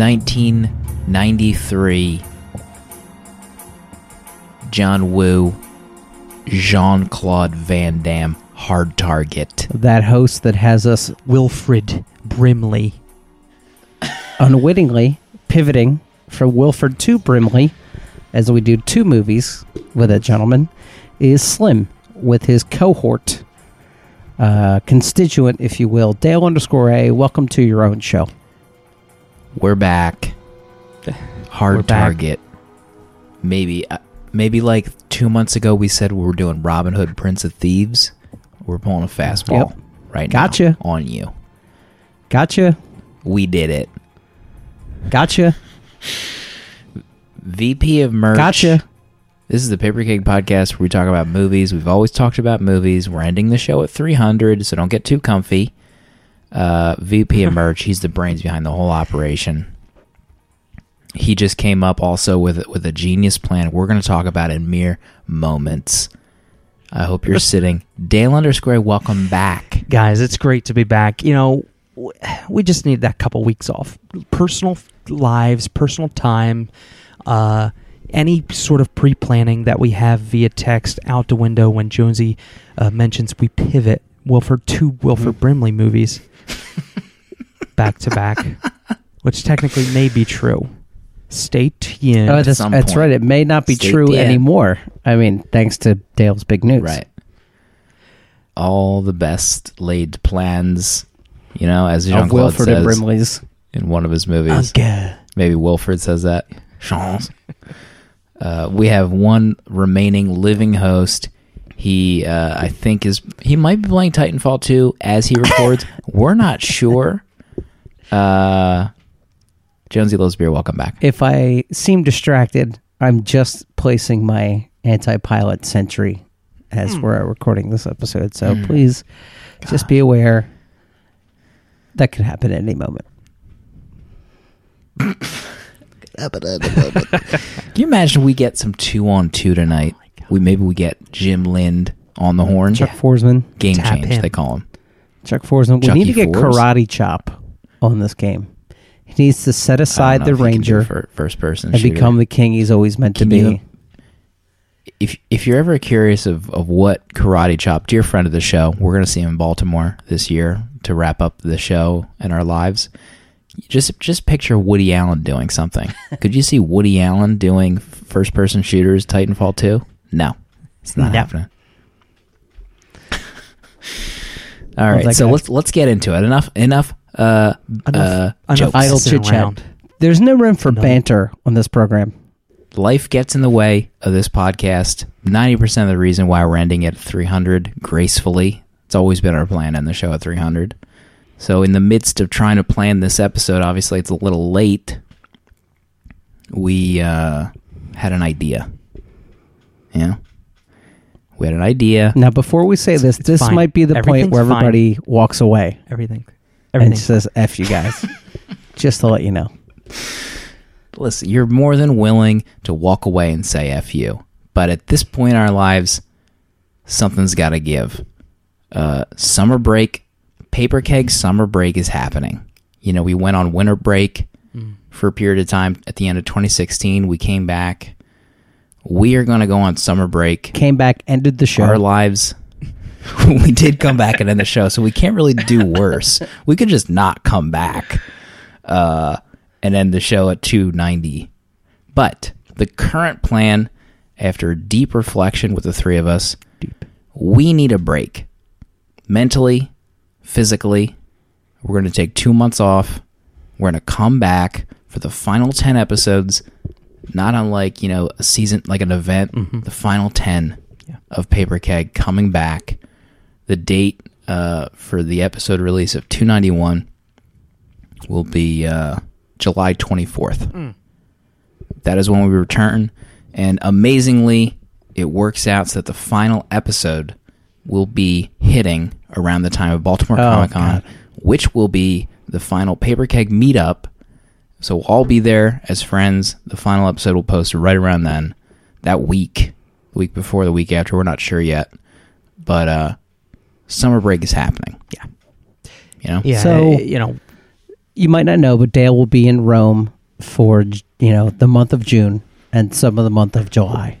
1993. John Woo, Jean Claude Van Damme, Hard Target. That host that has us Wilford Brimley. unwittingly pivoting from Wilford to Brimley, as we do two movies with a gentleman, is Slim with his cohort, uh, constituent, if you will, Dale underscore A. Welcome to your own show. We're back. Hard We're back. Target. Maybe, uh, maybe like two months ago we said we were doing Robin Hood, Prince of Thieves. We're pulling a fastball Yep. right Gotcha. now on you. Gotcha. We did it. Gotcha. VP of merch. Gotcha. This is the Paper Keg Podcast where we talk about movies. We've always talked about movies. We're ending the show at 300, so don't get too comfy. Uh, VP of merch. He's the brains behind the whole operation. He just came up also with with a genius plan. We're going to talk about in mere moments. I hope you're sitting. Dale underscore. Welcome back. Guys, it's great to be back. You know, we just need that couple weeks off. Personal lives, personal time, uh, any sort of pre planning that we have via text out the window when Jonesy uh, mentions we pivot Wilford two Wilford Brimley movies back to back, which technically may be true. Stay tuned. Oh, that's, that's right. It may not be Stay true tuned. anymore. I mean, thanks to Dale's big news. Right. All the best laid plans. You know, as Jean Of Claude Wilford and says Brimley's. in one of his movies. Okay. Maybe Wilford says that. Chance. uh, we have one remaining living host. He, uh, I think, is he might be playing Titanfall 2 as he records. We're not sure. Uh, Jonesy loves beer. Welcome back. If I seem distracted, I'm just placing my anti-pilot sentry as Hmm. we're recording this episode. So please just be aware that could happen at any moment. Can you imagine we get some two on two tonight? We maybe we get Jim Lind on the horn. Chuck Forsman. Game Tap change, him. they call him. Chuck Forsman. We Chucky need to get karate chop on this game. He needs to set aside the know if he can do ranger first person and shooter. become the king he's always meant to be. if if you're ever curious of, of what karate chop dear friend of the show we're going to see him in baltimore this year to wrap up the show and our lives just just picture woody allen doing something could you see woody allen doing first person shooters titanfall 2 no it's not No. happening all right that so guy. let's let's get into it enough enough uh Enough, uh enough. Idle chit chat. There's no room for No. banter on this program. life gets in the way of this podcast. 90% of the reason why we're ending at 300 gracefully. It's always been our plan in the show at 300. So, in the midst of trying to plan this episode, obviously it's a little late. We uh, had an idea. Yeah. We had an idea. Now, before we say this, it's this fine. might be the point Everything's where fine. everybody walks away Everything. Everything. and says "f you guys," just to let you know. Listen, you're more than willing to walk away and say F you. But at this point in our lives, something's got to give. Uh, summer break, paper keg summer break is happening. You know, we went on winter break for a period of time at the end of 2016. We came back. We are going to go on summer break. Came back, ended the show. Our lives. we did come back and end the show, so we can't really do worse. we could just not come back uh, and end the show at 290. But the current plan, after deep reflection with the three of us, deep. we need a break. Mentally, physically, we're going to take two months off. We're going to come back for the final 10 episodes, not unlike, you know, a season, like an event, the final 10 of Paper Keg coming back. The date uh, for the episode release of 291 will be uh, July 24th. That is when we return. And amazingly, it works out so that the final episode will be hitting around the time of Baltimore Oh, Comic Con, which will be the final Paper Keg meetup. So we'll all be there as friends. The final episode will post right around then, that week, the week before, the week after. We're not sure yet, but uh, summer break is happening. Yeah. you know. Yeah, So- you know, you might not know, but Dale will be in Rome for you know the month of June and some of the month of July.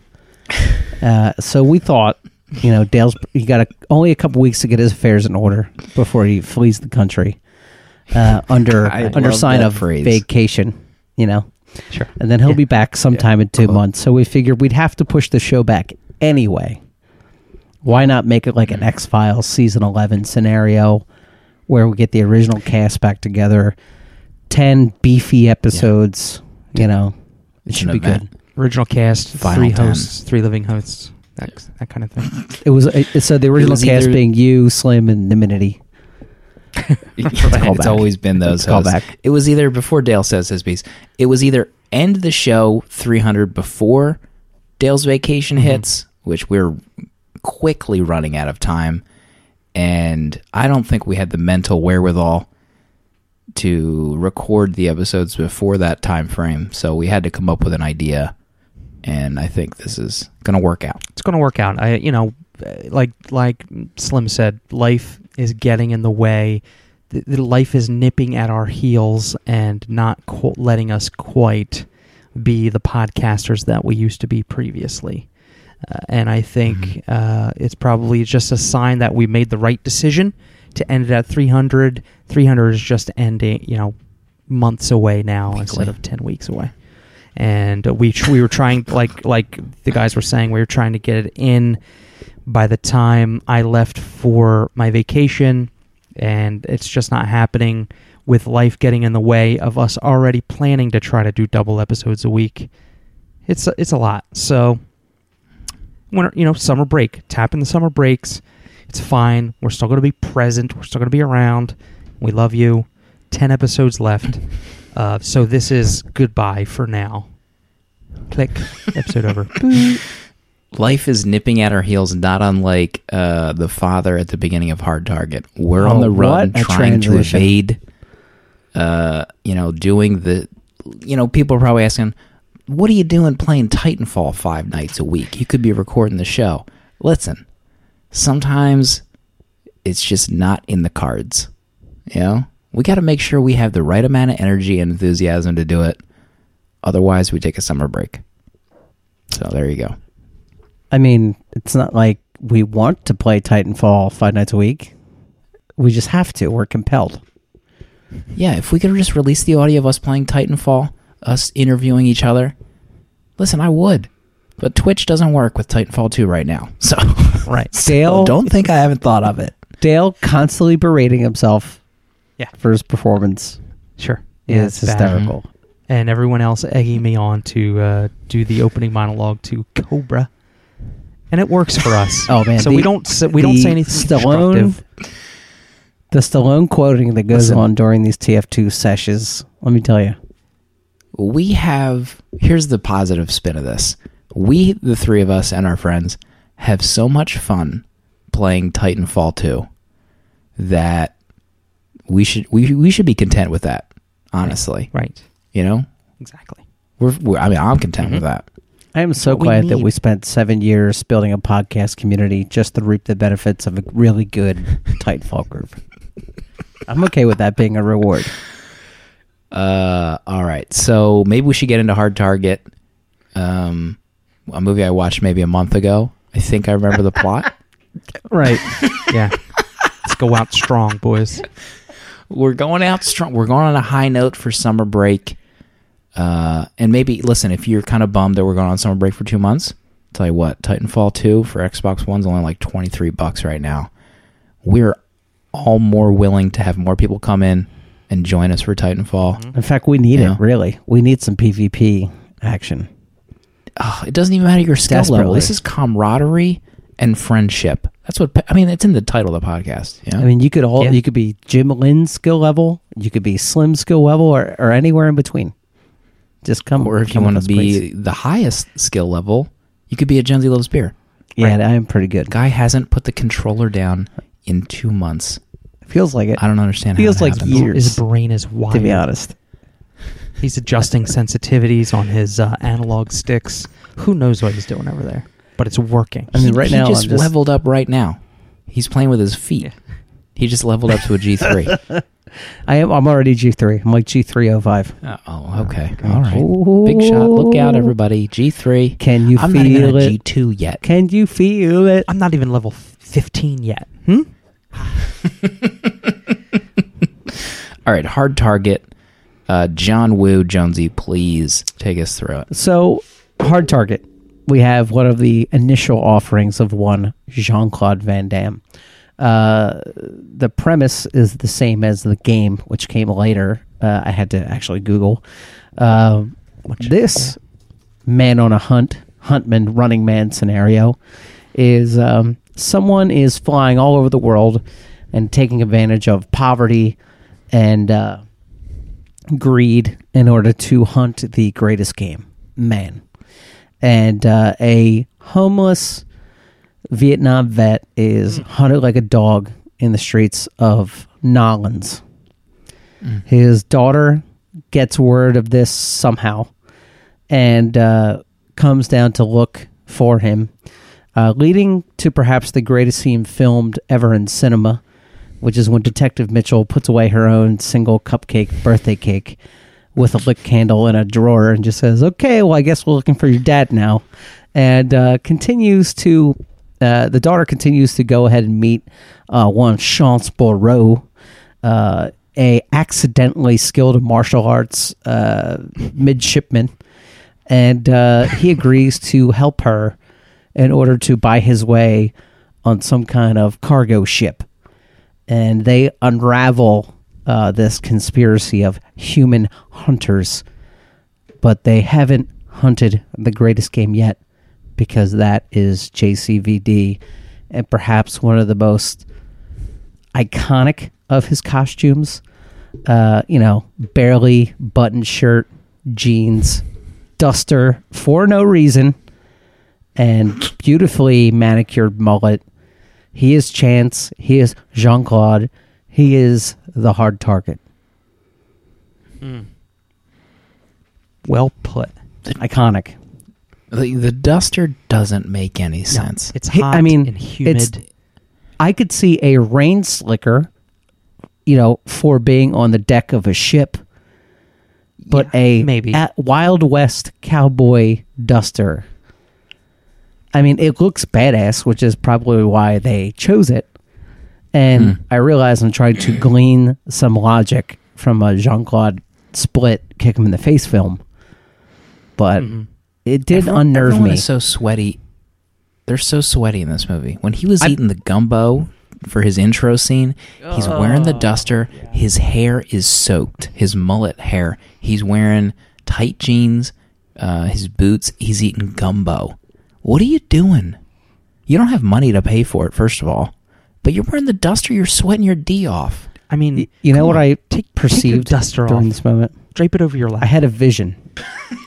Uh, so we thought, you know, Dale's he got a, only a couple weeks to get his affairs in order before he flees the country uh, under I under sign of phrase. vacation. You know, Sure. and then he'll Yeah. be back sometime in two Cool. months. So we figured we'd have to push the show back anyway. Why not make it like an X Files season eleven scenario where we get the original cast back together, ten beefy episodes. You know, it It's should be event. good. Original cast, Final three ten. hosts, three living hosts, that, that kind of thing. It was it, so the original cast either- being you, Slim, and Diminity. It's, Callback. always been those Callback. It was either before Dale says his piece. It was either end the show 300 before Dale's vacation Mm-hmm. hits, which we're quickly running out of time, and I don't think we had the mental wherewithal to record the episodes before that time frame. So we had to come up with an idea, and I think this is going to work out. it's going to work out. I, you know, like like Slim said, life is getting in the way. The, the life is nipping at our heels and not qu- letting us quite be the podcasters that we used to be previously. Uh, and I think uh, it's probably just a sign that we made the right decision to end it at 300. 300 is just ending, you know, months away now instead of 10 weeks away and uh, we we were trying like like the guys were saying we were trying to get it in by the time I left for my vacation and it's just not happening with life getting in the way of us already planning to try to do double episodes a week. It's a, it's a lot. So winter you know summer break tap in the summer breaks. It's fine. We're still going to be present. We're still going to be around. We love you. 10 episodes left. Uh, so this is goodbye for now. Click. Episode over. Life is nipping at our heels, not unlike uh, the father at the beginning of Hard Target. We're on Oh, the run, trying to evade. Uh, you know, doing the. You know, people are probably asking, "What are you doing playing Titanfall five nights a week? You could be recording the show." Listen, sometimes it's just not in the cards. You know, we got to make sure we have the right amount of energy and enthusiasm to do it. Otherwise, we take a summer break. So there you go. I mean, it's not like we want to play Titanfall five nights a week. We just have to. We're compelled. Yeah, if we could just release the audio of us playing Titanfall, us interviewing each other, listen, I would. But Twitch doesn't work with Titanfall 2 right now. So, Right. so Dale- don't think I haven't thought of it. Dale constantly berating himself Yeah. for his performance Sure. is it's bad. hysterical. And everyone else egging me on to uh, do the opening monologue to Cobra. And it works for us. Oh, man, So the- we don't say, we don't say anything Stallone- destructive. The Stallone quoting that goes Listen. on during these TF2 sessions, let me tell you. We have, here's the positive spin of this. We, the three of us and our friends, have so much fun playing Titanfall 2 that we should we, we should be content with that, honestly. Right. You know? Exactly. We're, we're I mean, I'm content with mm-hmm. that. I am so glad that we spent seven years building a podcast community just to reap the benefits of a really good Titanfall group. I'm okay with that being a reward. Uh, all right. So maybe we should get into Hard Target. Um, a movie I watched maybe a month ago. I think I remember the plot. Right. Yeah. Let's go out strong, boys. We're going out strong. We're going on a high note for summer break. Uh, and maybe listen if you're kind of bummed that we're going on summer break for two months. Tell you what, Titanfall two for Xbox One's only like twenty three bucks right now. We're all more willing to have more people come in and join us for Titanfall. In fact, we need Yeah. it, really. We need some PvP action. oh, it doesn't even matter your skill level. This is camaraderie and friendship. That's what I mean. It's in the title of the podcast. Yeah. I mean, you could all Yeah. you could be Jim Lynn's skill level, you could be Slim skill level, or, or anywhere in between. Just come. or if you want to with us, be the highest skill level, you could be a Jonesy loves beer. yeah, I am pretty good. Guy hasn't put the controller down in two months. Feels like it. I don't understand. Feels how like happens. years. His brain is wired. To be honest, He's adjusting sensitivities on his uh, analog sticks. Who knows what he's doing over there? But it's working. I mean, He- right he now just just leveled up right now. He's playing with his feet. Yeah. He just leveled up to a G three. I am. I'm already G three. I'm like G three oh five. Uh, oh, okay. All right. Big shot. Look out, everybody. G3. Can you I'm not even feel it? G2 yet. Can you feel it? I'm not even level 15 yet. Hmm? All right. Hard target. Uh, John Woo, Jonesy, please take us through it. So, hard target. We have one of the initial offerings of one Jean Claude Van Damme. Uh, the premise is the same as the game, which came later. Uh, I had to actually Google. Uh, this man on a hunt, huntman, running man scenario is um, someone is flying all over the world and taking advantage of poverty and uh, greed in order to hunt the greatest game, man. And uh, a homeless Vietnam vet is hunted like a dog in the streets of Nolans. His daughter gets word of this somehow and uh, comes down to look for him, uh, leading to perhaps the greatest scene filmed ever in cinema, which is when Detective Mitchell puts away her own single cupcake birthday cake with a lit candle in a drawer and just says, "Okay, well, I guess we're looking for your dad now," and uh, continues to. Uh, the daughter continues to go ahead and meet uh, one Chance Boudreaux, uh, a accidentally skilled martial arts uh, midshipman, and uh, he agrees to help her in order to buy his way on some kind of cargo ship. And they unravel uh, this conspiracy of human hunters, but they haven't hunted the greatest game yet because that is JCVD and perhaps one of the most iconic of his costumes. Uh, you know, barely button shirt, jeans, duster for no reason, and beautifully manicured mullet. He is Chance. He is Jean Claude. He is the hard target. Well put. Iconic. The, the duster doesn't make any sense. It's Hey, hot I mean, and humid. it's- I could see a rain slicker, you know, for being on the deck of a ship, but Yeah, a maybe. a Wild West cowboy duster. I mean, it looks badass, which is probably why they chose it. And Hmm. I realize I'm trying to glean some logic from a Jean Claude split kick him in the face film, but Mm-hmm. It did Everyone- unnerve everyone me. is so sweaty. They're so sweaty in this movie. When he was I- eating the gumbo for his intro scene, he's wearing Oh, the duster. His hair is soaked. His mullet hair. He's wearing tight jeans. Uh, his boots. He's eating gumbo. What are you doing? You don't have money to pay for it, first of all. But you're wearing the duster. You're sweating your D off. I mean, Y- you know come what I take, take perceived duster during off. this moment? Drape it over your lap. I had a vision.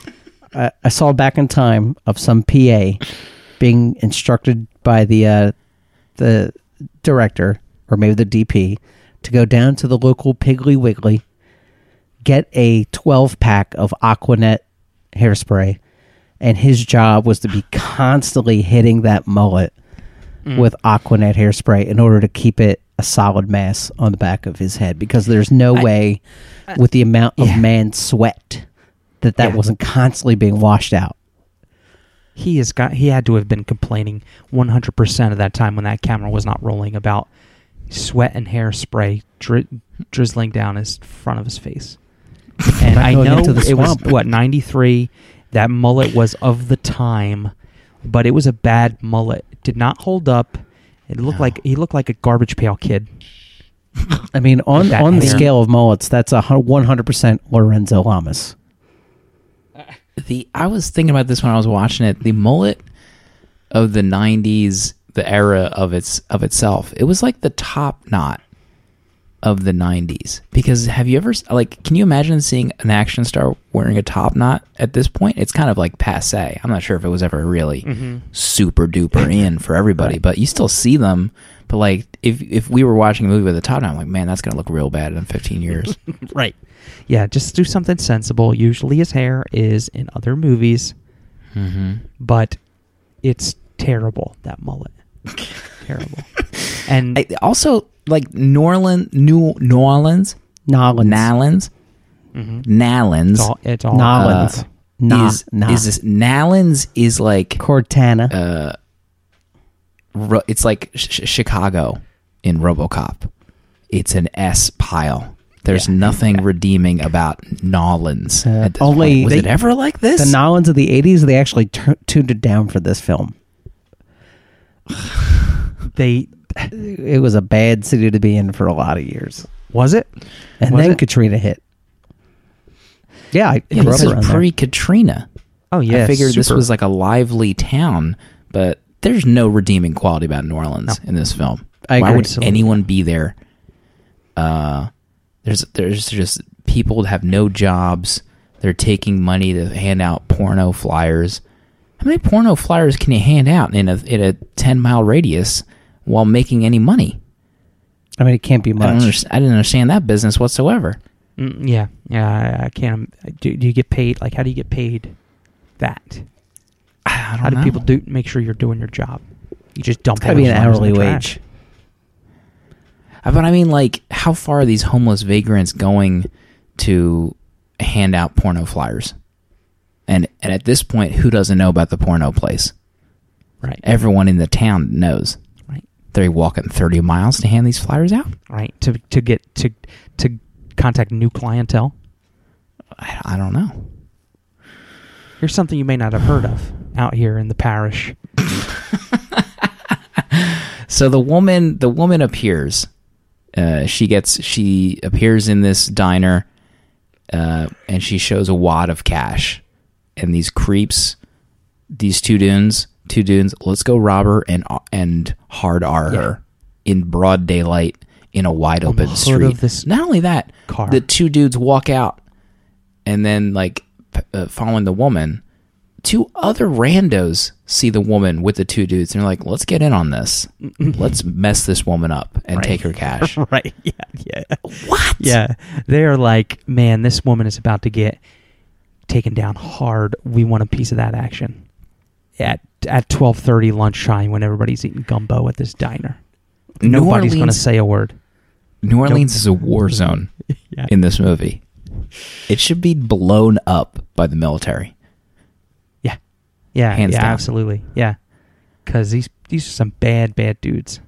I, I saw back in time of some PA being instructed by the uh, the director or maybe the DP to go down to the local Piggly Wiggly, get a 12 pack of Aquanet hairspray, and his job was to be constantly hitting that mullet with Aquanet hairspray in order to keep it a solid mass on the back of his head because there's no I- way with the amount of Yeah. man sweat that that Yeah. wasn't constantly being washed out. he has got. He had to have been complaining 100 percent of that time when that camera was not rolling about sweat and hairspray dri- drizzling down his front of his face. And I know it was what 93. That mullet was of the time, but it was a bad mullet. It did not hold up. It looked No. like he looked like a garbage pail kid. I mean, on on the scale of mullets, that's a one hundred percent Lorenzo Lamas. The I was thinking about this when I was watching it. The mullet of the '90s, the era of its of itself, it was like the top knot of the '90s. Because have you ever like? Can you imagine seeing an action star wearing a top knot at this point? It's kind of like passe. I'm not sure if it was ever really mm-hmm. super duper in for everybody, but you still see them. But like, if if we were watching a movie with a top down, I'm like, man, that's gonna look real bad in 15 years. Right. Yeah, just do something sensible. Usually his hair is in other movies, mm-hmm. but it's terrible that mullet. terrible. And I, also, like New Orleans, New New Orleans, Nolans. Nalens, Nalens It's all. It's all Nolans. nah, is nah. is this Nalens is like Cortana. uh, ro- it's like sh- Chicago in RoboCop. It's an S pile. There's Yeah. nothing redeeming about Nolans. Uh, only point. was they- it ever like this? the Nolans of the 80s, they actually tu- tuned it down for this film. they It was a bad city to be in for a lot of years. was it. And Was then it? Katrina hit. Yeah, I yeah, this is pre Katrina. Oh yeah. I figured this was like a lively town, but there's no redeeming quality about New Orleans No. in this film. I Why agree. would Absolutely. anyone be there? Uh, there's there's just people that have no jobs. They're taking money to hand out porno flyers. How many porno flyers can you hand out in a in a ten mile radius while making any money? I mean, it can't be I, don't much. I didn't understand that business whatsoever. Mm, yeah. Yeah. I, I can't. Do, do you get paid? Like, how do you get paid? That. I don't How do know. people do make sure you're doing your job? You just dump. It's gotta be an those flyers in hourly wage. Uh, But I mean, like, how far are these homeless vagrants going to hand out porno flyers? And and at this point, who doesn't know about the porno place? Right. Everyone in the town knows. Right. They're walking thirty miles to hand these flyers out. Right. To to get to to contact new clientele. I, I don't know. Here's something you may not have heard of out here in the parish. So the woman, the woman appears. Uh, she gets, she appears in this diner, uh, and she shows a wad of cash. And these creeps, these two dudes, two dudes, let's go rob her and and hard R Yeah. her in broad daylight in a wide open street. of this Not only that, car. the two dudes walk out, and then like uh, following the woman, two other randos see the woman with the two dudes and they're like, "Let's get in on this. Let's mess this woman up and Right. take her cash." right. Yeah. Yeah. what? Yeah. They're like, man, this woman is about to get taken down hard. We want a piece of that action. At at twelve thirty lunchtime when everybody's eating gumbo at this diner. New Nobody's going to say a word. New Orleans is a war zone Yeah. in this movie. It should be blown up by the military. Yeah. Yeah. Hands yeah. down. Absolutely. Yeah. Because these these are some bad bad dudes.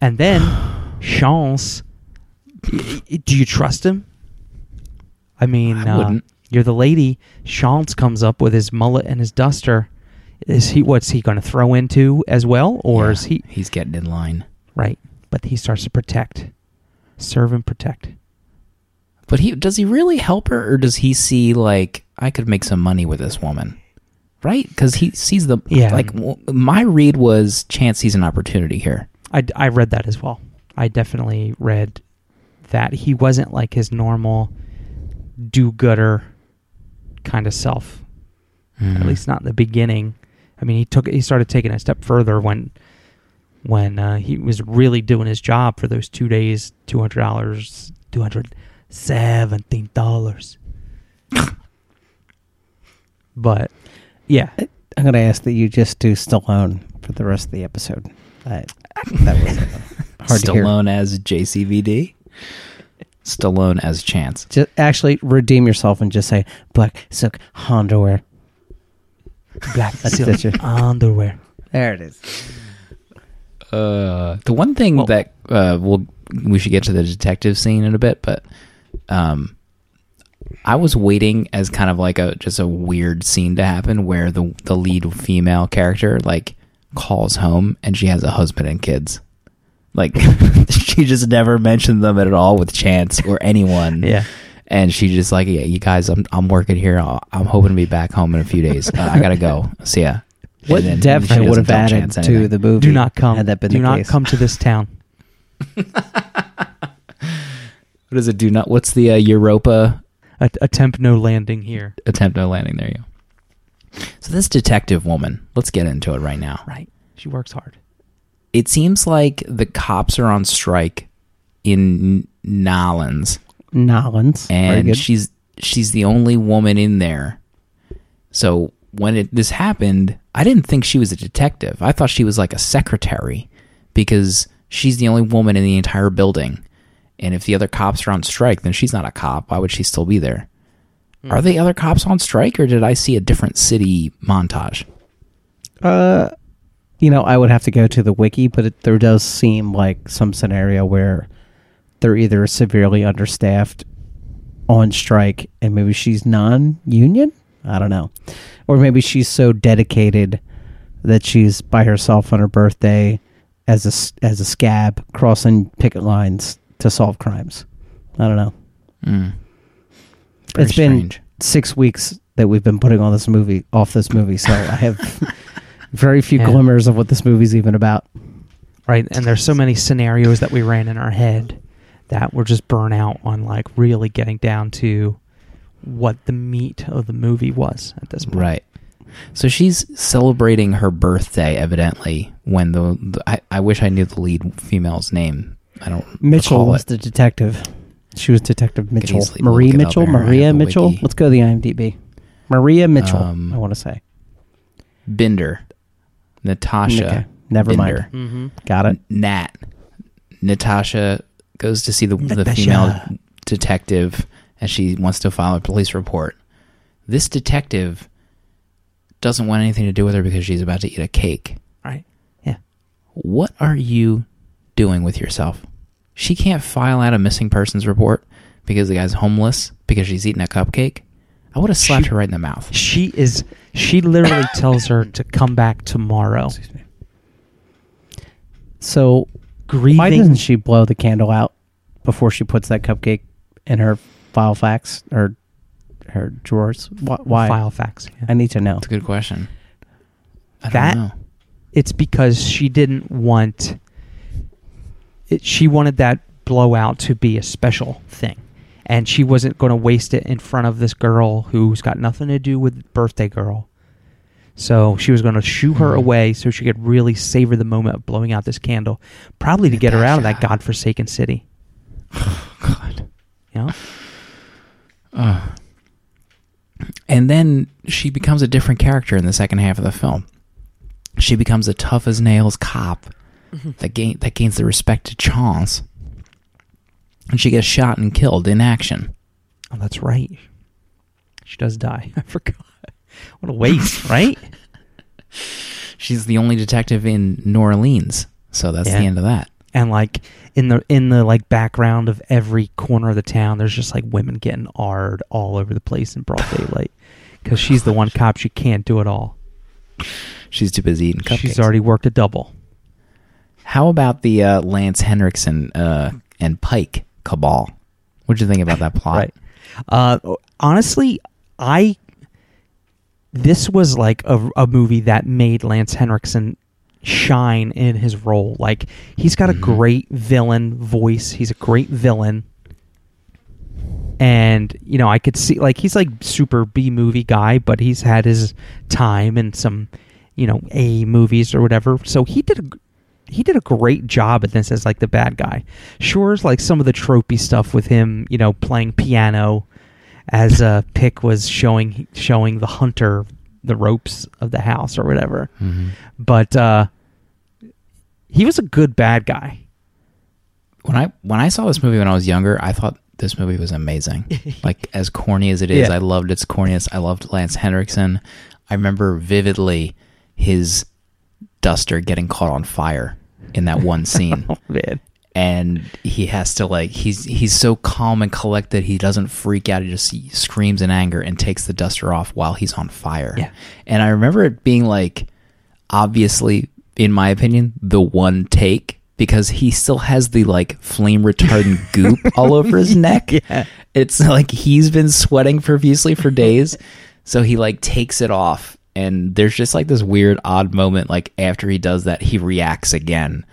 And then Chance, do you trust him? I mean, I uh, you're the lady. Chance comes up with his mullet and his duster. Is he what's he going to throw into as well, or Yeah, is he He's getting in line. right? But he starts to protect, serve and protect. But he does he really help her, or does he see like I could make some money with this woman, right? Because he sees the Yeah. Like w- my read was Chance sees an opportunity here. I, I read that as well. I definitely read that he wasn't like his normal do-gooder kind of self. Mm-hmm. At least not in the beginning. I mean, he took he started taking a step further when when uh, he was really doing his job for those two days, two hundred dollars, two hundred seventeen dollars. but yeah, I'm going to ask that you just do Stallone for the rest of the episode. That, that was uh, hard to hear. Stallone as JCVD. Stallone as Chance. Just actually redeem yourself and just say black silk underwear. black That's silk underwear. There it is. Uh, the one thing Well- that uh, we'll we should get to the detective scene in a bit, but um, I was waiting as kind of like a just a weird scene to happen where the the lead female character like calls home and she has a husband and kids. Like she just never mentioned them at all with Chance or anyone. Yeah. And she just like, yeah, you guys, I'm I'm working here. I'll, I'm hoping to be back home in a few days. Uh, I gotta go. See ya. What And then definitely would have added to anything. the movie. Do not come. Had that been do the not case. come to this town. What is it? Do not. What's the uh, Europa A- attempt no landing here. attempt no landing? There you go. So this detective woman. Let's get into it right now. Right. She works hard. It seems like the cops are on strike in Nolans, Nolans. And she's she's the only woman in there. So when it, this happened, I didn't think she was a detective. I thought she was like a secretary because she's the only woman in the entire building. And if the other cops are on strike, then she's not a cop. Why would she still be there? Hmm. Are the other cops on strike, or did I see a different city montage? Uh, you know, I would have to go to the wiki, but it, there does seem like some scenario where they're either severely understaffed, on strike, and maybe she's non-union. I don't know, or maybe she's so dedicated that she's by herself on her birthday as a as a scab crossing picket lines to solve crimes. I don't know. Mm. Very it's been six weeks that we've been putting on this movie off this movie, so I have very few Yeah. glimmers of what this movie's even about. right? And there's so many scenarios that we ran in our head that we're just burnt out on like really getting down to what the meat of the movie was at this point. Right. So she's celebrating her birthday, evidently. When the, the I, I wish I knew the lead female's name. I don't. Mitchell was it. the detective. She was Detective Mitchell. easily Marie look it up Mitchell? Maria Mitchell? wiki. Let's go to the IMDb. Maria Mitchell, Um, I want to say. Binder, Natasha. Okay, never mind. Mm-hmm. Got it. Nat. Natasha goes to see the, the female detective and she wants to file a police report. This detective doesn't want anything to do with her because she's about to eat a cake. Right. Yeah. What are you doing with yourself? She can't file out a missing persons report because the guy's homeless because she's eating a cupcake. I would have slapped She- her right in the mouth. She is. She literally tells her to come back tomorrow. So Grieving. why doesn't she blow the candle out before she puts that cupcake in her file fax or her drawers? Why? why? file facts? yeah. I need to know. It's a good question. I don't That- know. it's because she didn't want it, she wanted that blowout to be a special thing and she wasn't going to waste it in front of this girl who's got nothing to do with birthday girl so she was going to shoo her Mhm. away so she could really savor the moment of blowing out this candle probably to get her out of that godforsaken city God. you know Ugh. And then she becomes a different character in the second half of the film. She becomes a tough as nails cop that gain that gains the respect of Chance. And she gets shot and killed in action. oh that's right she does die i forgot what a waste right She's the only detective in New Orleans, so that's Yeah. the end of that. and like in the in the like background of every corner of the town there's just like women getting ard all over the place in broad daylight because she's the one cop she can't do it all She's too busy eating cupcakes. she's already worked a double How about the uh, Lance Henriksen uh, and Pike cabal? What'd you think about that plot? right uh honestly i this was like a, a movie that made lance henriksen shine in his role like he's got a Mhm. great villain voice he's a great villain and you know i could see like he's like super b movie guy but he's had his time in some you know a movies or whatever so he did a he did a great job at this as like the bad guy sure like some of the tropey stuff with him you know playing piano as uh pick was showing showing the hunter the ropes of the house or whatever Mhm. but uh he was a good bad guy when I when I saw this movie when I was younger, I thought this movie was amazing. like as corny as it is, Yeah. I loved its corniness. I loved Lance Henriksen. I remember vividly his duster getting caught on fire in that one scene. oh man and he has to like he's he's so calm and collected he doesn't freak out he just screams in anger and takes the duster off while he's on fire Yeah. and i remember it being like obviously in my opinion the one take because he still has the like flame retardant goop all over his neck Yeah. it's like he's been sweating profusely for days so he like takes it off and there's just like this weird odd moment like after he does that he reacts again.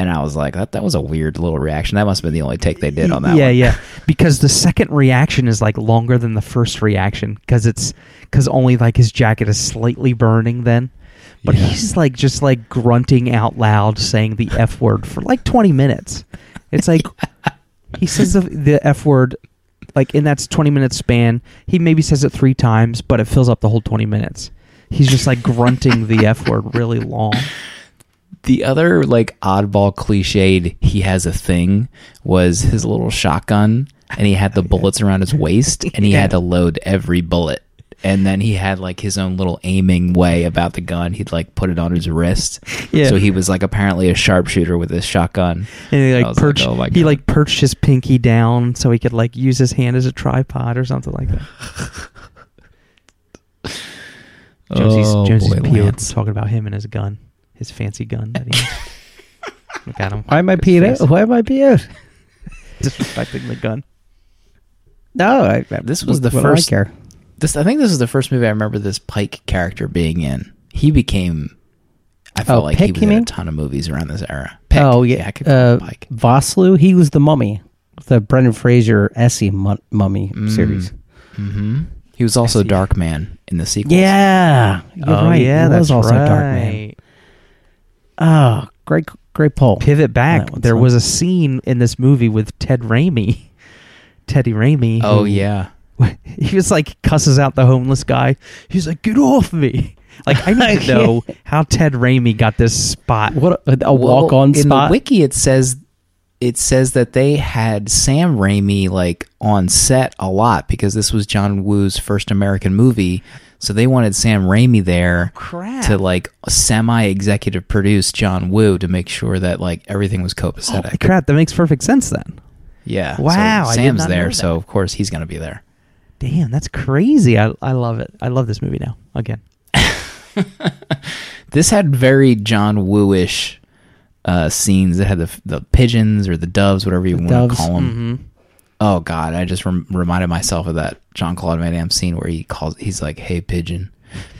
And i was like that, that was a weird little reaction. That must have been the only take they did on that yeah one. yeah. Because the second reaction is like longer than the first reaction because it's because only like his jacket is slightly burning then. But Yeah. he's like just like grunting out loud saying the f word for like 20 minutes. It's like he says the, the f word like in that 20 minute span he maybe says it three times but it fills up the whole 20 minutes he's just like grunting the f word really long The other like oddball cliched he has a thing was his little shotgun and he had the oh, bullets around his waist and he had to load every bullet. And then he had like his own little aiming way about the gun. He'd like put it on his wrist. Yeah. So he was like apparently a sharpshooter with his shotgun. And he like perched, oh he like perched his pinky down so he could like use his hand as a tripod or something like that. Josie's, Oh, Josie's boy, peeled Lance. talking about him and his gun, his fancy gun that he. Look at him. Why am I His peed face. out? Why am I peed? Disrespecting the gun. No, I, I- This was the what do I care? This I think this is the first movie I remember this Pike character being in. He became I felt Oh, like Pick, he you was in a ton of movies around this era. Pick. Oh yeah, I could uh, Pike. Vosloo. He was the mummy, the Brendan Fraser Essie mummy Mm. series. hmm He was also. Dark Man in the sequel. Yeah, you're oh right. yeah, he that's was also right. Dark Man. Oh, great, great pull. Pivot back. There was a scene in this movie with Ted Raimi. Teddy Raimi. Oh who- yeah. he was like cusses out the homeless guy. He's like, "Get off me!" Like I need to know how Ted Raimi got this spot. What a, a Well, walk-on in spot. the wiki it says it says that they had Sam Raimi like on set a lot because this was John Woo's first American movie. So they wanted Sam Raimi there Crap. to like semi-executive produce John Woo to make sure that like everything was copacetic. crap, that makes perfect sense then. Yeah. so Wow, did Sam's there, so of course he's gonna be there. Damn, that's crazy. I I love it. I love this movie now. Again. This had very John Woo-ish uh, scenes. that had the the pigeons or the doves, whatever you want to doves. call them. Mm-hmm. Oh God, I just rem- reminded myself of that John Claude Van Damme scene where he calls. He's like, "Hey, pigeon."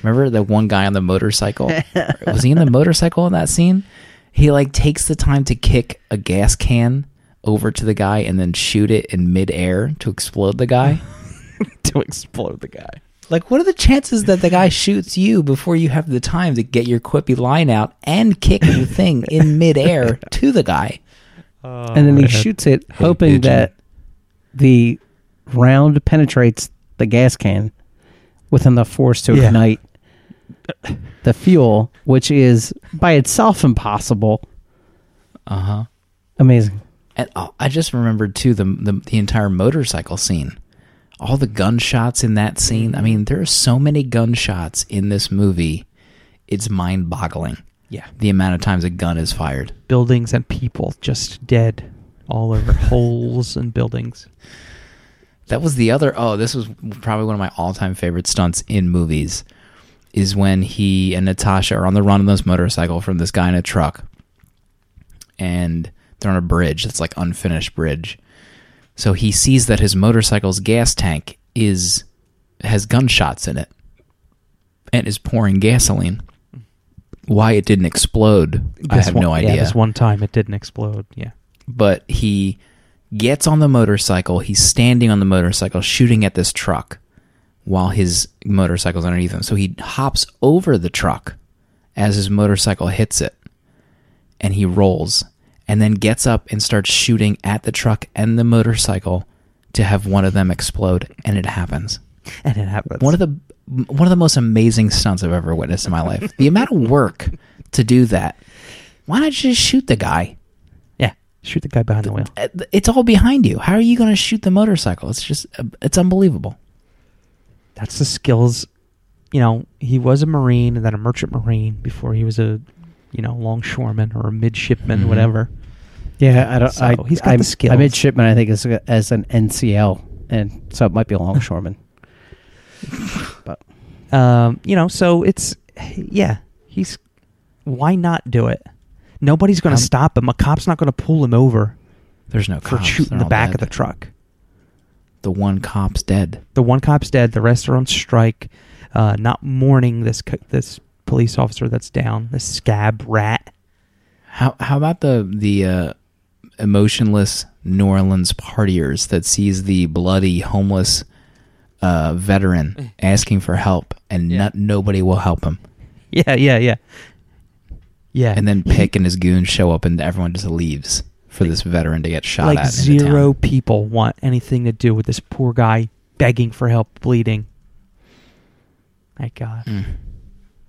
Remember the one guy on the motorcycle? Was he in the motorcycle in that scene? He like takes the time to kick a gas can over to the guy and then shoot it in midair to explode the guy. to explode the guy. Like, what are the chances that the guy shoots you before you have the time to get your quippy line out and kick the thing in midair to the guy? and then he shoots it, hoping pigeon. that the round penetrates the gas can with enough force to Yeah. ignite the fuel, which is by itself impossible. Uh huh. Amazing. And oh, I just remembered too the, the the entire motorcycle scene, all the gunshots in that scene. I mean, there are so many gunshots in this movie. It's mind-boggling Yeah. the amount of times a gun is fired. Buildings and people just dead all over holes and buildings. That was the other. Oh, this was probably one of my all-time favorite stunts in movies. Is when he and Natasha are on the run on this motorcycle from this guy in a truck, and they're on a bridge. It's like unfinished bridge. So he sees that his motorcycle's gas tank is has gunshots in it, and is pouring gasoline. Why it didn't explode, I have one- no idea Yeah, this one time it didn't explode. Yeah. but he gets on the motorcycle. He's standing on the motorcycle shooting at this truck while his motorcycle's underneath him. So he hops over the truck as his motorcycle hits it and he rolls and then gets up and starts shooting at the truck and the motorcycle to have one of them explode and it happens. And it happens. One of the one of the most amazing stunts I've ever witnessed in my life. The amount of work to do that. Why not just shoot the guy? yeah. Shoot the guy behind the wheel. Uh, it's all behind you. How are you going to shoot the motorcycle? It's just, uh, it's unbelievable. That's the skills. You know, he was a Marine and then a merchant Marine before he was a, you know, longshoreman or a midshipman, Mhm. whatever. Yeah, I don't. So I, he's got I, the skills. I midshipman, I think, as as an NCL, and so it might be a longshoreman. but Um, you know, so it's yeah, he's why not do it? Nobody's going Um, to stop him. A cop's not going to pull him over There's no for cops. shooting They're the back dead. of the truck. The one cop's dead. The one cop's dead. The rest are on strike, uh, not mourning this co- this police officer that's down. This scab rat. How how about the the uh, emotionless New Orleans partiers that sees the bloody homeless uh, veteran asking for help and Yeah. not, nobody will help him, Yeah, yeah, yeah, yeah. and then Pick and his goons show up and everyone just leaves for this veteran to get shot like at. zero town. people want anything to do with this poor guy begging for help, bleeding. My God, Mm.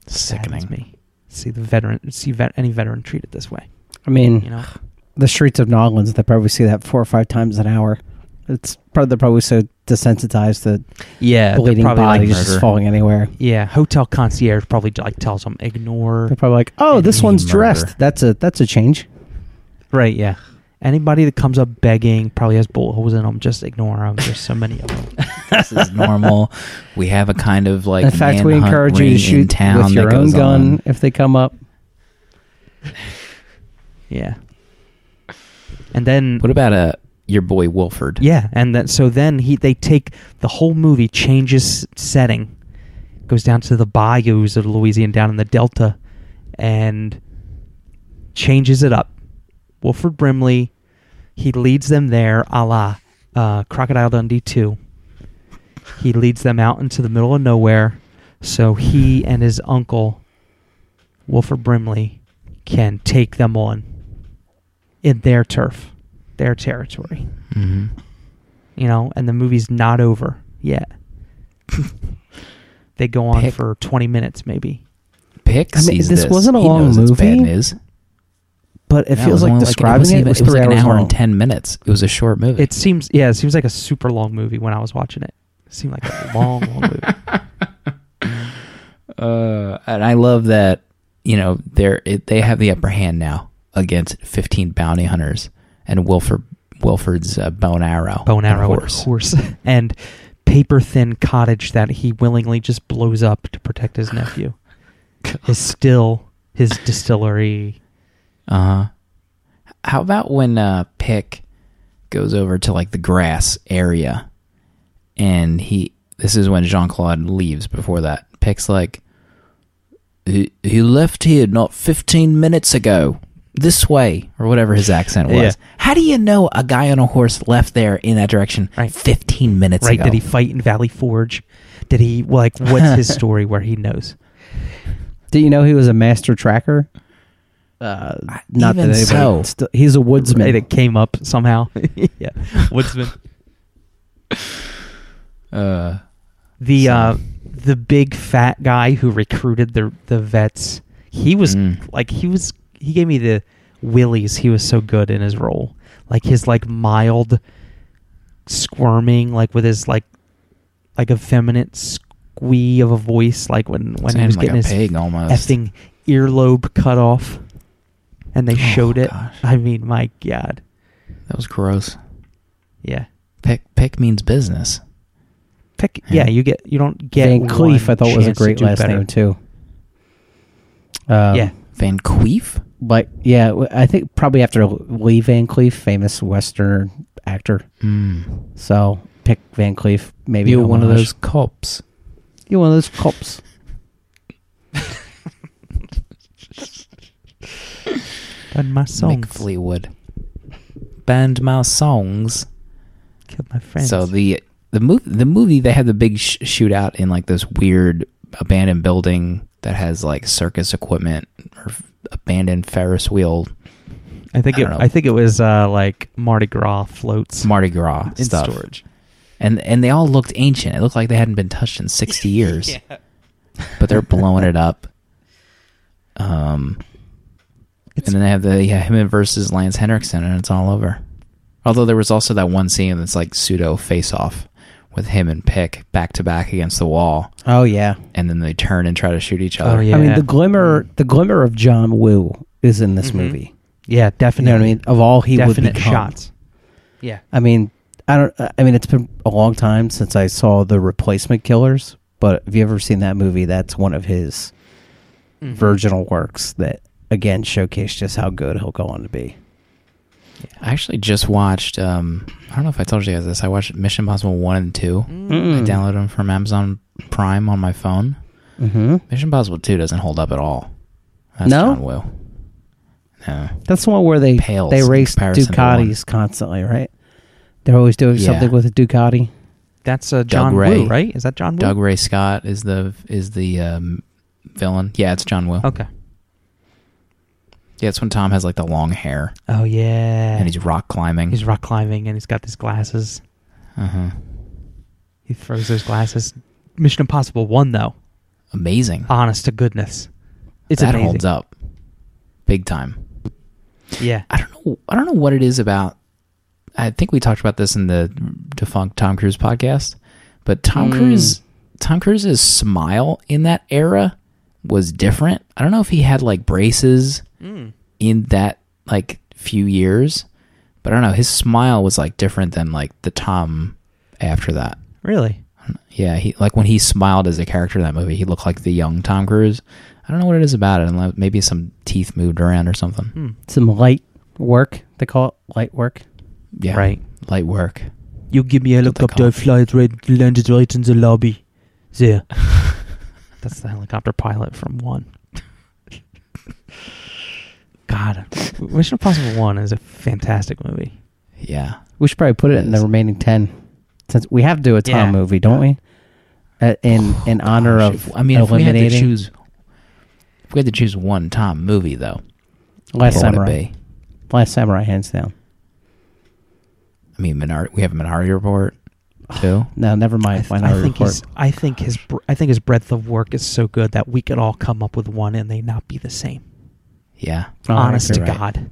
saddens Sickening. me. see the veteran, see vet, any veteran treated this way. I mean, You know, the streets of Noglands, they probably see that four or five times an hour. It's probably they're probably so desensitized that yeah, bleeding probably like, bodies just falling anywhere. yeah, hotel concierge probably like tells them ignore. They're probably like, "Oh, this one's murder. dressed. That's a that's a change." Right, yeah. Anybody that comes up begging probably has bullet holes in them. Just ignore them. There's so many of them. this is normal. we have a kind of like in fact, we encourage you to shoot town with your own gun on. if they come up. Yeah. And then What about uh, your boy Wilford? Yeah, and then so then he they take the whole movie changes setting, goes down to the bayous of Louisiana, down in the Delta, and changes it up. Wilford Brimley, he leads them there, a la uh, Crocodile Dundee two. He leads them out into the middle of nowhere, so he and his uncle, Wilford Brimley, can take them on in their turf, their territory hmm you know, and the movie's not over yet. they go on Pick- for 20 minutes, maybe. Pick I mean, sees this wasn't a He long knows it's bad movie. news. But it That feels was like only describing wasn't it, even- was it was three like an hours hour long. and ten minutes. It was a short movie. It seems, yeah, it seems like a super long movie when I was watching it. It seemed like a long, long movie. uh, and I love that you know they're it, they have the upper hand now against fifteen bounty hunters and Wilford Wilford's uh, bow and arrow, Bone arrow horse. horse. and paper thin cottage that he willingly just blows up to protect his nephew is still his distillery. Uh huh. How about when uh, Pick goes over to like the grass area, and he this is when Jean Claude leaves. Before that, Pick's like, he, he left here not fifteen minutes ago. This way, or whatever his accent was. Yeah. How do you know a guy on a horse left there in that direction Right. fifteen minutes Right? ago? Did he fight in Valley Forge? Did he, like, what's his story where he knows? Do you know he was a master tracker? Uh, not even that anybody, so. st- he's a woodsman. Right, it came up somehow. yeah. Woodsman. Uh, the So- uh the big fat guy who recruited the the vets he was Mm. like he was he gave me the willies he was so good in his role like his like mild squirming like with his like like effeminate squee of a voice like when when he was like getting a his pig almost. effing earlobe cut off and they Oh, showed it gosh. i mean my god That was gross. yeah Pick pick means business. pick Yeah. yeah, you get you don't get Van Cleef, one I thought was a great last better. name too. Um, yeah Van Queef? But yeah, I think probably after Lee Van Cleef, famous Western actor. Mm. So pick Van Cleef. Maybe You're one of those cops. You're one of those cops. done my Mick songs Fleetwood. Band my songs. killed my friends So the the movie the movie they had the big sh- shootout in like this weird abandoned building that has like circus equipment or abandoned Ferris wheel I think I it. know. I think it was uh, like Mardi Gras floats Mardi Gras in stuff. storage. And and they all looked ancient. It looked like they hadn't been touched in 60 years. But they're blowing it up. Um and then they have the yeah, him and versus Lance Henriksen and it's all over. Although there was also that one scene that's like pseudo face off with him and Pick back to back against the wall Oh yeah. and then they turn and try to shoot each other. Oh, yeah. I mean, the glimmer, the glimmer of John Woo is in this Mhm. movie. Yeah, You definitely. know what I mean? Of all he would Definite become. shots. Yeah. I mean, I don't. I mean, it's been a long time since I saw the Replacement Killers. But have you ever seen that movie? That's one of his Mm-hmm. virginal works that again showcase just how good he'll go on to be. I actually just watched um I don't know if I told you guys this. I watched Mission Impossible 1 and 2. Mm. I downloaded them from Amazon Prime on my phone. Mm-hmm. Mission Impossible 2 doesn't hold up at all. That's No? John Woo. No. That's the one where they Pales they in race comparison to Ducatis constantly, right? They're always doing Yeah. something with a Ducati. That's uh, John Ray. Woo, right? Is that John Woo? Dougray Scott is the is the um, villain. Yeah, it's John Woo. Okay. Yeah, it's when Tom has like the long hair Oh yeah. and he's rock climbing. he's rock climbing and he's got these glasses. uh-huh. He throws those glasses. Mission Impossible one though. Amazing. Honest to goodness. It's that amazing. holds up, big time. Yeah. I don't know. I don't know what it is about. I think we talked about this in the defunct Tom Cruise podcast, but Tom Mm. Cruise, Tom Cruise's smile in that era was different. I don't know if he had like braces in that like few years, but I don't know. His smile was like different than like the Tom after that. Really? Yeah, he like when he smiled as a character in that movie, he looked like the young Tom Cruise. I don't know what it is about it. unless- Maybe some teeth moved around or something. Hmm. Some light work. They call it light work. Yeah, Right. Light work. You give me a What they call it. fly it right, landed right in the lobby. There. That's the helicopter pilot from one. God, Mission Impossible One is a fantastic movie. Yeah. We should probably put it in the remaining ten, since we have to do a Tom Yeah. movie, don't we? Uh, in in honor Gosh, of if- I mean, if we had to eliminating choose, if we had to choose one Tom movie though, Last what would Samurai. it be? Last Samurai, hands down. I mean, Minority. We have a Minority Report too. No, never I, mind. th- Minority I think Report. his I think his br- I think his breadth of work is so good that we could all come up with one and they not be the same. Yeah. Oh, Honest to. Right. God.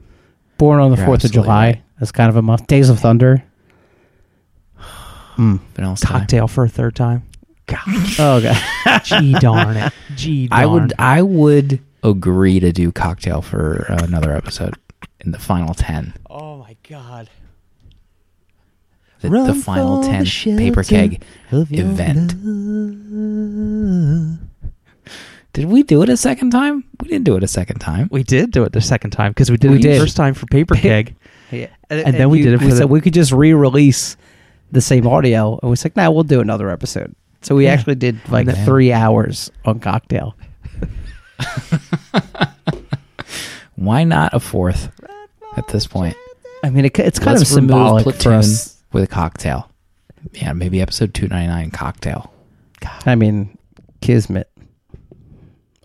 Born on the Fourth of July. right. That's kind of a month. Days of Thunder. Hmm. Vanilla Sky. Cocktail for a third time. Oh god. Gee darn it. Gee darn. I would. I would agree to do cocktail for another episode in the final ten. Oh my God. The, the final ten the paper keg event. love. Did we do it a second time? We didn't do it a second time. We did do it the second time because we did We it did. the first time for Paper Keg. Yeah. And then we you- did it for we the- said we could just re-release the same audio, and we said, like, "Nah, we'll do another episode." So we Yeah. actually did like Man. three hours on cocktail. Why not a fourth at this point? I mean, it, it's kind Let's of symbolic for us. With a cocktail. Yeah, maybe episode two ninety nine cocktail. I mean, kismet.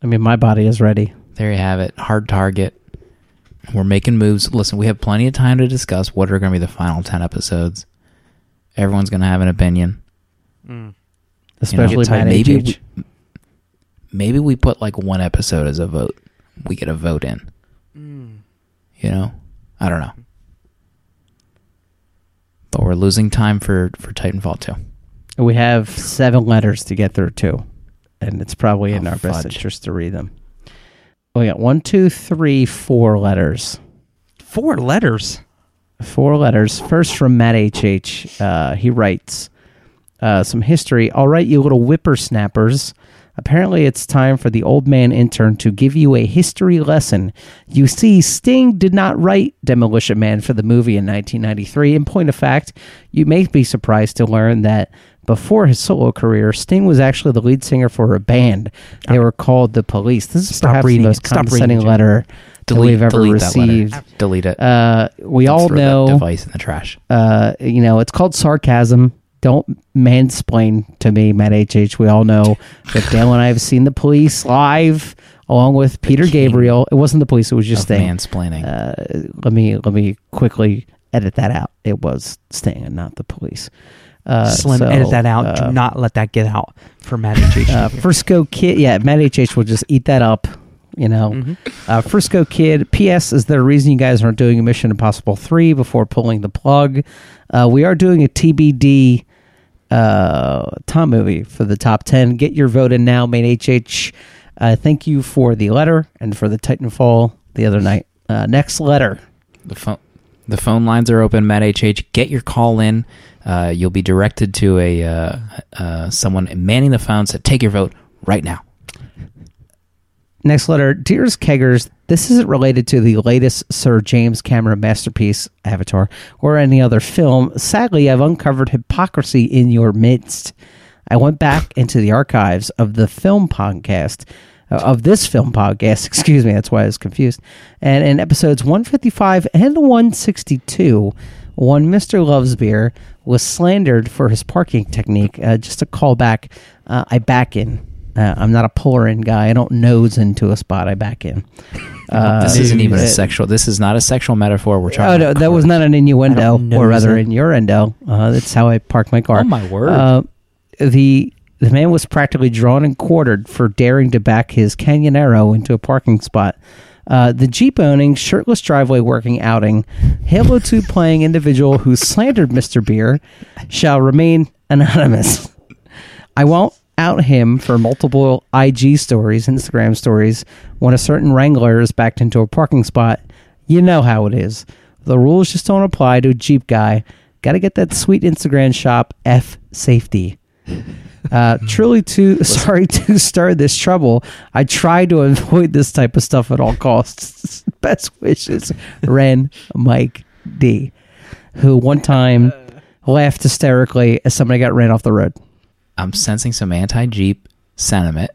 I mean, my body is ready. There you have it. Hard target. We're making moves. Listen, we have plenty of time to discuss what are going to be the final 10 episodes. Everyone's going to have an opinion. Mm. Especially tight. Matt maybe H.H. we, maybe we put like one episode as a vote. We get a vote in. Mm. You know? I don't know. But we're losing time for for Titanfall 2. We have seven letters to get through too, and it's probably in Oh, our best interest to read them. We got one, two, three, four letters. Four letters. Four letters. First from Matt HH. Uh, he writes uh, some history. All right, you little whippersnappers. Apparently, it's time for the old man intern to give you a history lesson. You see, Sting did not write Demolition Man for the movie in 1993. In point of fact, you may be surprised to learn that before his solo career, Sting was actually the lead singer for a band. They were called The Police. This is Stop perhaps reading the most condescending letter that Delete, we've ever delete received. Delete it. Uh, we all Throw that know device in the trash. uh, you know, it's called sarcasm. Don't mansplain to me, Matt HH. We all know that Dale and I have seen the police live along with Peter Gabriel. It wasn't the police; it was just Sting. mansplaining. Uh, let me let me quickly edit that out. It was Sting and not the police. Uh, Slim, so, edit that out. uh, Do not let that get out for Matt H. uh, Frisco Kid, yeah, Matt HH will just eat that up. You know, Mhm. uh, Frisco Kid. P.S. Is there a reason you guys aren't doing a Mission Impossible three before pulling the plug? Uh, we are doing a TBD uh, Tom movie for the top ten. Get your vote in now, Main HH. Uh, thank you for the letter and for the Titanfall the other night. Uh, next letter. The phone, the phone lines are open. Matt HH, get your call in. Uh, you'll be directed to a uh, uh, someone manning the phone. So take your vote right now. Next letter, Dearest Keggers, this isn't related to the latest Sir James Cameron masterpiece, Avatar, or any other film. Sadly, I've uncovered hypocrisy in your midst. I went back into the archives of the film podcast, uh, of this film podcast, excuse me, that's why I was confused. And in episodes 155 and 162, one Mr. Loves Beer was slandered for his parking technique. Uh, just a callback, uh, I back in. Uh, I'm not a puller in guy. I don't nose into a spot. I back in. Uh, this isn't even a uh, sexual. This is not a sexual metaphor. We're talking. Oh no, that was not an innuendo, or rather, it. innuendo. Uh, that's how I park my car. Oh my word! Uh, the The man was practically drawn and quartered for daring to back his Canyonero into a parking spot. Uh, the Jeep owning, shirtless driveway working outing, Halo 2 playing individual who slandered Mr. Beer shall remain anonymous. I won't out him for multiple IG stories, Instagram stories, when a certain Wrangler is backed into a parking spot. You know how it is. The rules just don't apply to a Jeep guy. Got to get that sweet Instagram shop F safety. Uh, truly, too sorry to start this trouble. I try to avoid this type of stuff at all costs. Best wishes, Ren Mike D, who one time laughed hysterically as somebody got ran off the road. I'm sensing some anti Jeep sentiment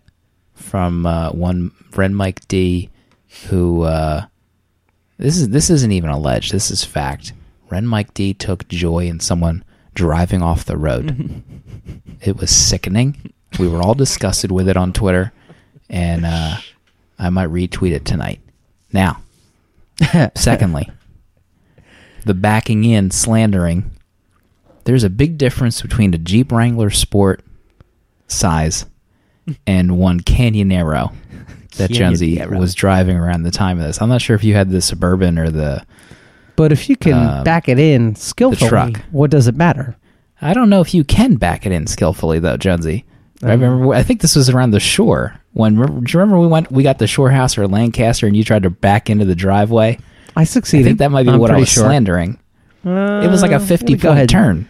from uh, one Ren Mike D, who uh, this is this isn't even alleged. This is fact. Ren Mike D took joy in someone driving off the road. it was sickening. We were all disgusted with it on Twitter, and uh, I might retweet it tonight. Now, secondly, the backing in slandering. There's a big difference between a Jeep Wrangler Sport size and one Canyonero that Jonesy Canyonero. was driving around the time of this. I'm not sure if you had the Suburban or the. But if you can Um, back it in skillfully, truck. what does it matter? I don't know if you can back it in skillfully though, Jonesy. I remember. I think this was around the shore when. Do you remember we went? We got the shore house or Lancaster, and you tried to back into the driveway. I succeeded. I think that might be I'm what I was sure. slandering. it was like a Uh, 50 go point turn.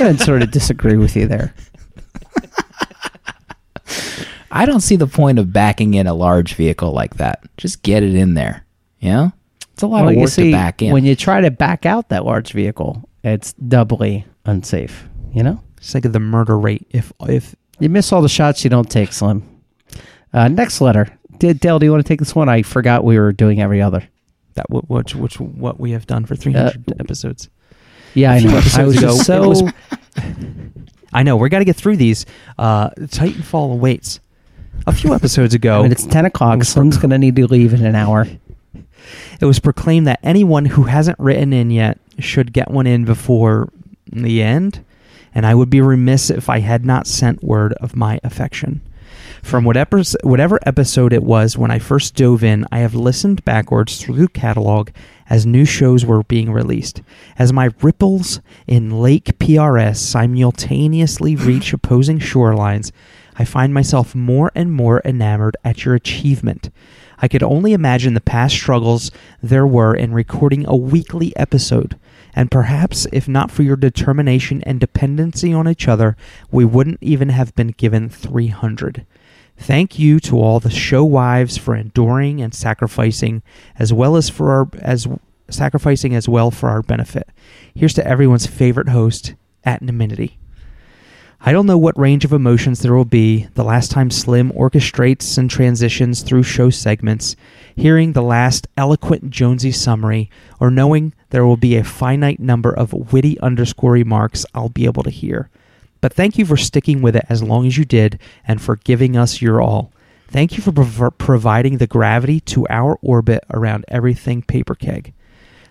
And sort of disagree with you there. I don't see the point of backing in a large vehicle like that. Just get it in there. You know, it's a lot Well, of work see, to back in. when you try to back out that large vehicle, it's doubly unsafe. You know, It's like of the murder rate if if you miss all the shots you don't take, Slim. Uh, next letter, did Dale? Do you want to take this one? I forgot we were doing every other. that w- which which what we have done for 300 episodes. Yeah, I know. I episodes was ago, so was- I know we got to get through these. Uh, Titanfall awaits. A few episodes ago, I mean, it's ten o'clock. Slim's going to need to leave in an hour. it was proclaimed that anyone who hasn't written in yet should get one in before the end, and I would be remiss if I had not sent word of my affection. From whatever, whatever episode it was when I first dove in, I have listened backwards through the catalog as new shows were being released. As my ripples in Lake PRS simultaneously reach opposing shorelines, I find myself more and more enamored at your achievement. I could only imagine the past struggles there were in recording a weekly episode, and perhaps if not for your determination and dependency on each other, we wouldn't even have been given 300. Thank you to all the show wives for enduring and sacrificing, as well as for our as sacrificing as well for our benefit. Here's to everyone's favorite host at Naminity. I don't know what range of emotions there will be the last time Slim orchestrates and transitions through show segments, hearing the last eloquent Jonesy summary, or knowing there will be a finite number of witty underscore remarks I'll be able to hear. But thank you for sticking with it as long as you did and for giving us your all. Thank you for prov- providing the gravity to our orbit around everything paper keg.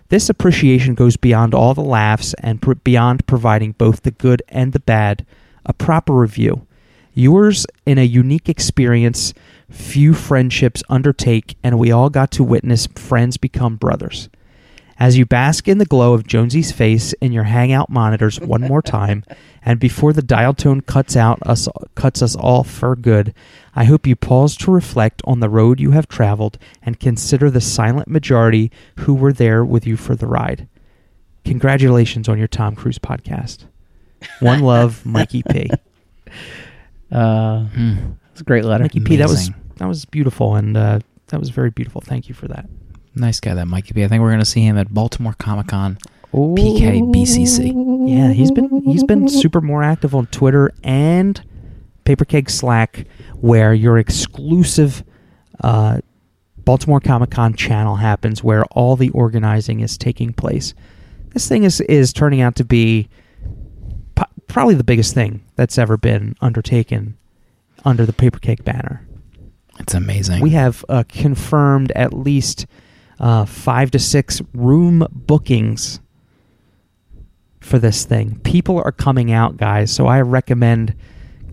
This appreciation goes beyond all the laughs and pr- beyond providing both the good and the bad, a proper review. Yours in a unique experience few friendships undertake, and we all got to witness friends become brothers. As you bask in the glow of Jonesy's face in your hangout monitors one more time, and before the dial tone cuts out us cuts us all for good, I hope you pause to reflect on the road you have traveled and consider the silent majority who were there with you for the ride. Congratulations on your Tom Cruise podcast. One love, Mikey P. Uh, Hmm. it's a great letter. Mikey P. That was that was beautiful, and uh, that was very beautiful. Thank you for that. Nice guy, that Mikey B. I think we're going to see him at Baltimore Comic Con. PK BCC. Yeah, he's been he's been super more active on Twitter and Paper Papercake Slack, where your exclusive uh, Baltimore Comic Con channel happens, where all the organizing is taking place. This thing is is turning out to be po- probably the biggest thing that's ever been undertaken under the Paper Keg banner. It's amazing. We have uh, confirmed at least uh, five to six room bookings for this thing. People are coming out, guys. So I recommend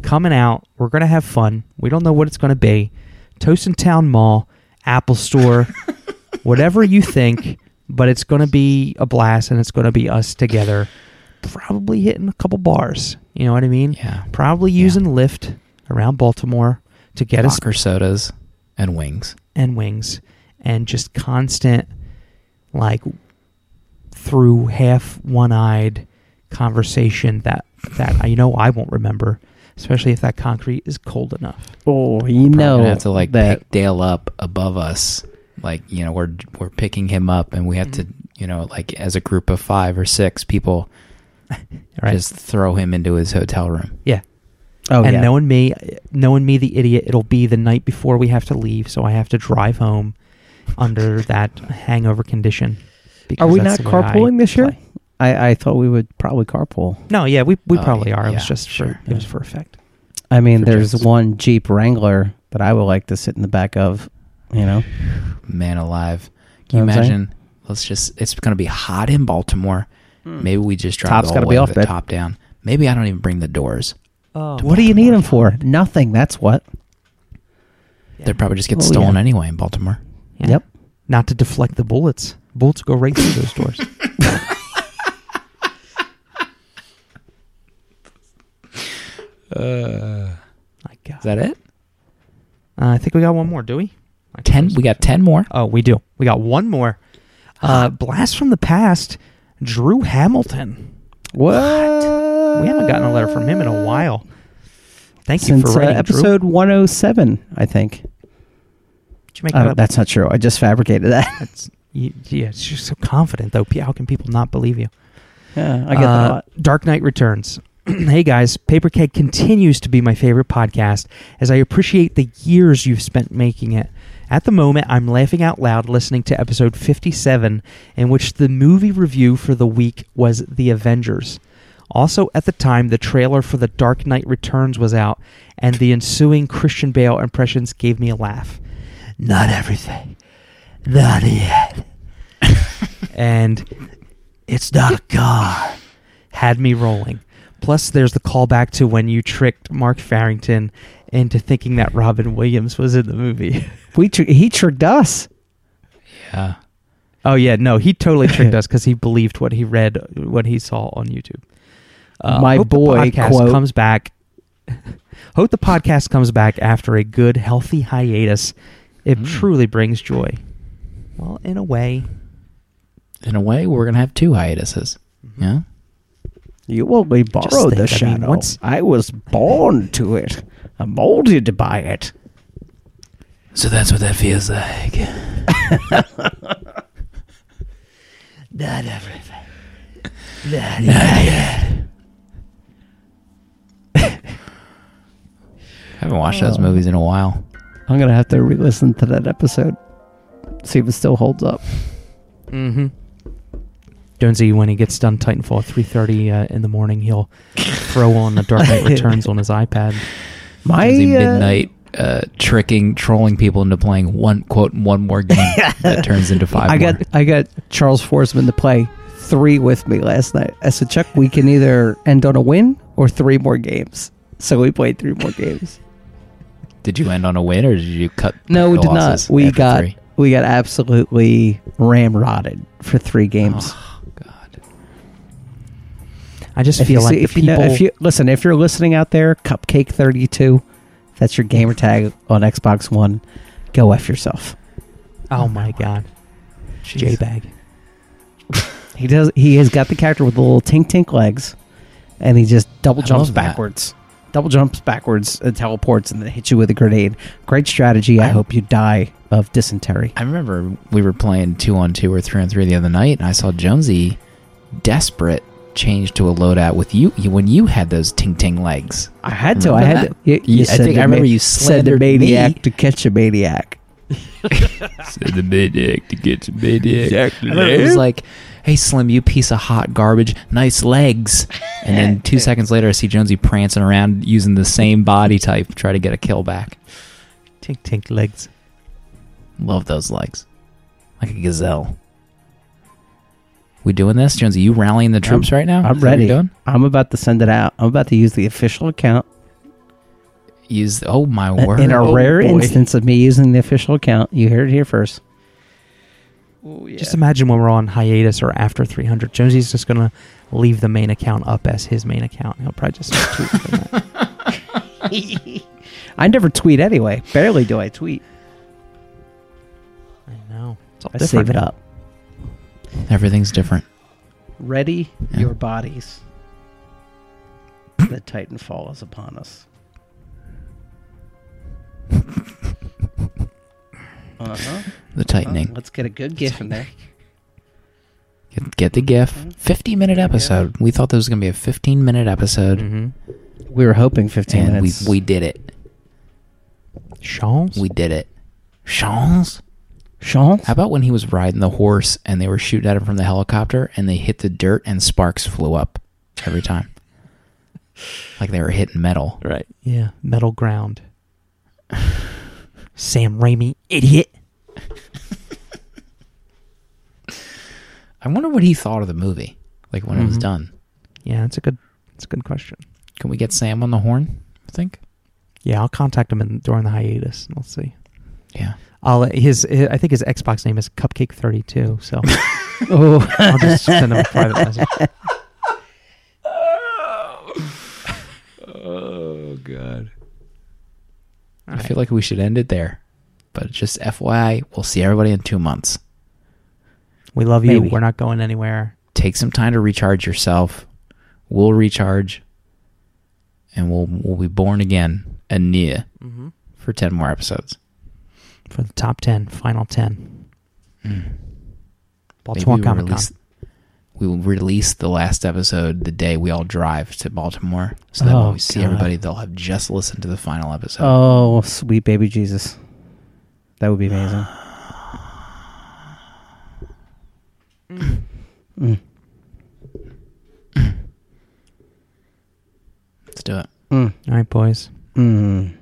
coming out. We're gonna have fun. We don't know what it's gonna be. Toast in Town Mall, Apple Store, whatever you think, but it's gonna be a blast, and it's gonna be us together. Probably hitting a couple bars. You know what I mean? Yeah. Probably Yeah. using Lyft around Baltimore to get us Locker sodas and wings. and wings and just constant like through half one-eyed conversation that that you know I won't remember especially if that concrete is cold enough Oh, you Probably know gonna have to like that. pick Dale up above us. Like you know, we're we're picking him up, and we have to you know like as a group of five or six people, right just throw him into his hotel room. yeah oh and yeah. knowing me knowing me the idiot it'll be the night before we have to leave so I have to drive home under that hangover condition Are we not the I carpooling this year? I, I thought we would probably carpool. no yeah we, we Oh, probably yeah, are it was yeah, just sure, for it was for effect I mean, For there's jokes. one Jeep Wrangler that I would like to sit in the back of. You know, Man alive! Can you Know what I'm saying? imagine? Let's just. It's going to be hot in Baltimore. Hmm. Maybe we just drive Top's the gotta whole be way off, with the babe. top down. Maybe I don't even bring the doors. oh what do you need them for? Nothing. That's what. They'd probably just get Oh, stolen yeah. anyway in Baltimore. Yeah. Yep. Not to deflect the bullets. Bullets go right through those doors. My God. Is that it? Uh, I think we got one more, do we? I Ten. We got ten more. Oh, we do. We got one more. Uh, blast from the past. Drew Hamilton. What? We haven't gotten a letter from him in a while. Thank you Since for uh, writing, episode 107, I think. Drew. Did you make Uh, up? that's not true. I just fabricated that. That's, you, yeah, it's just so confident though. How can people not believe you? yeah, I get that a Uh, lot. Dark Knight Returns. hey guys, Paper Keg continues to be my favorite podcast as I appreciate the years you've spent making it. At the moment, I'm laughing out loud listening to episode 57, in which the movie review for the week was The Avengers. Also, at the time, the trailer for The Dark Knight Returns was out, and the ensuing Christian Bale impressions gave me a laugh. Not everything. Not yet. and it's not a car. Had me rolling. Plus, there's the callback to when you tricked Mark Farrington into thinking that Robin Williams was in the movie. We tr- he tricked us. Yeah. oh yeah, no, he totally tricked us because he believed what he read, what he saw on YouTube. Uh, My hope boy, the podcast quote- comes back. hope the podcast comes back after a good, healthy hiatus. It Mm. truly brings joy. Well, in a way, In a way, we're gonna have two hiatuses. Yeah. You will be borrowed think, the I mean, shadow. once- I was born to it. I'm molded by it. So that's what that feels like. not everything. Not yet. I haven't watched those Oh. movies in a while. I'm gonna have to re-listen to that episode, see if it still holds up. Mm-hmm. Jonesy, when he gets done Titanfall at three thirty uh, in the morning, he'll throw on the Dark Knight Returns on his iPad. My Is he uh, midnight uh, tricking, trolling people into playing one quote one more game that turns into five. I more. got I got Charles Forsman to play three with me last night. I said, Chuck, we can either end on a win or three more games. So we played three more games. Did you end on a win or did you cut? No, we did not. We got three? we got absolutely ramrodded for three games. Oh, God. I just if feel you like see, the if you know, if you listen, if you're listening out there, Cupcake thirty two, that's your gamer tag on Xbox One. Go f yourself. oh, oh my god, J bag. He does. He has got the character with the little tink tink legs, and he just double jumps backwards. that. Backwards. Double jumps backwards and teleports, and then hits you with a grenade. Great strategy. I I- hope you die of dysentery. I remember we were playing two on two or three on three the other night, and I saw Jonesy desperate change to a loadout with you you- when you had those ting ting legs. I had to. I had that? to. You, You- you I said think I remember ma- you said the slandered me. maniac to catch a maniac. Said the maniac to get some maniac. Exactly. It was like, "Hey Slim, you piece of hot garbage, nice legs." And then two seconds later, I see Jonesy prancing around using the same body type, to try to get a kill back. Tink tink legs. Love those legs, like a gazelle. We doing this, Jonesy? You rallying the troops right now? I'm Is ready. doing? I'm about to send it out. I'm about to use the official account Use oh my word! In a Oh, rare boy. instance of me using the official account, you heard it here first. Just imagine when we're on hiatus or after 300. Jonesy's just going to leave the main account up as his main account. He'll probably just tweet from that. I never tweet anyway. Barely do I tweet. I know. It's all I different save it up. Everything's different. Ready Yeah. your bodies. the Titanfall is upon us. Uh-huh. The tightening. let's get a good gif in there. Get, get the GIF. Mm-hmm. 15 minute episode. We thought this was going to be a 15 minute episode, Mhm. We were hoping 15 and minutes. we we did it. Charles? We did it. Chance. Sean? How about when he was riding the horse and they were shooting at him from the helicopter and they hit the dirt and sparks flew up every time, like they were hitting metal. Right. Yeah. Metal ground. Sam Raimi, idiot. I wonder what he thought of the movie, like when it was Mhm. done. Yeah, that's a good. That's a good question. Can we get Sam on the horn? I think. Yeah, I'll contact him in, during the hiatus. and We'll see. Yeah. I'll his, his I think his Xbox name is Cupcake Thirty Two. So Oh, I'll just send him a private message. Oh god. I feel like we should end it there, but just FYI, we'll see everybody in two months. we love you. We're not going anywhere. Take some time to recharge yourself. We'll recharge, and we'll we'll be born again anew Mm-hmm. for ten more episodes. For the top ten, final ten. Mm. Baltimore Comic Con. Release, we will release the last episode the day we all drive to Baltimore, so that Oh, when we see God. everybody, they'll have just listened to the final episode. oh, sweet baby Jesus. That would be amazing. Mm. Let's do it. Mm. All right, boys. Mm.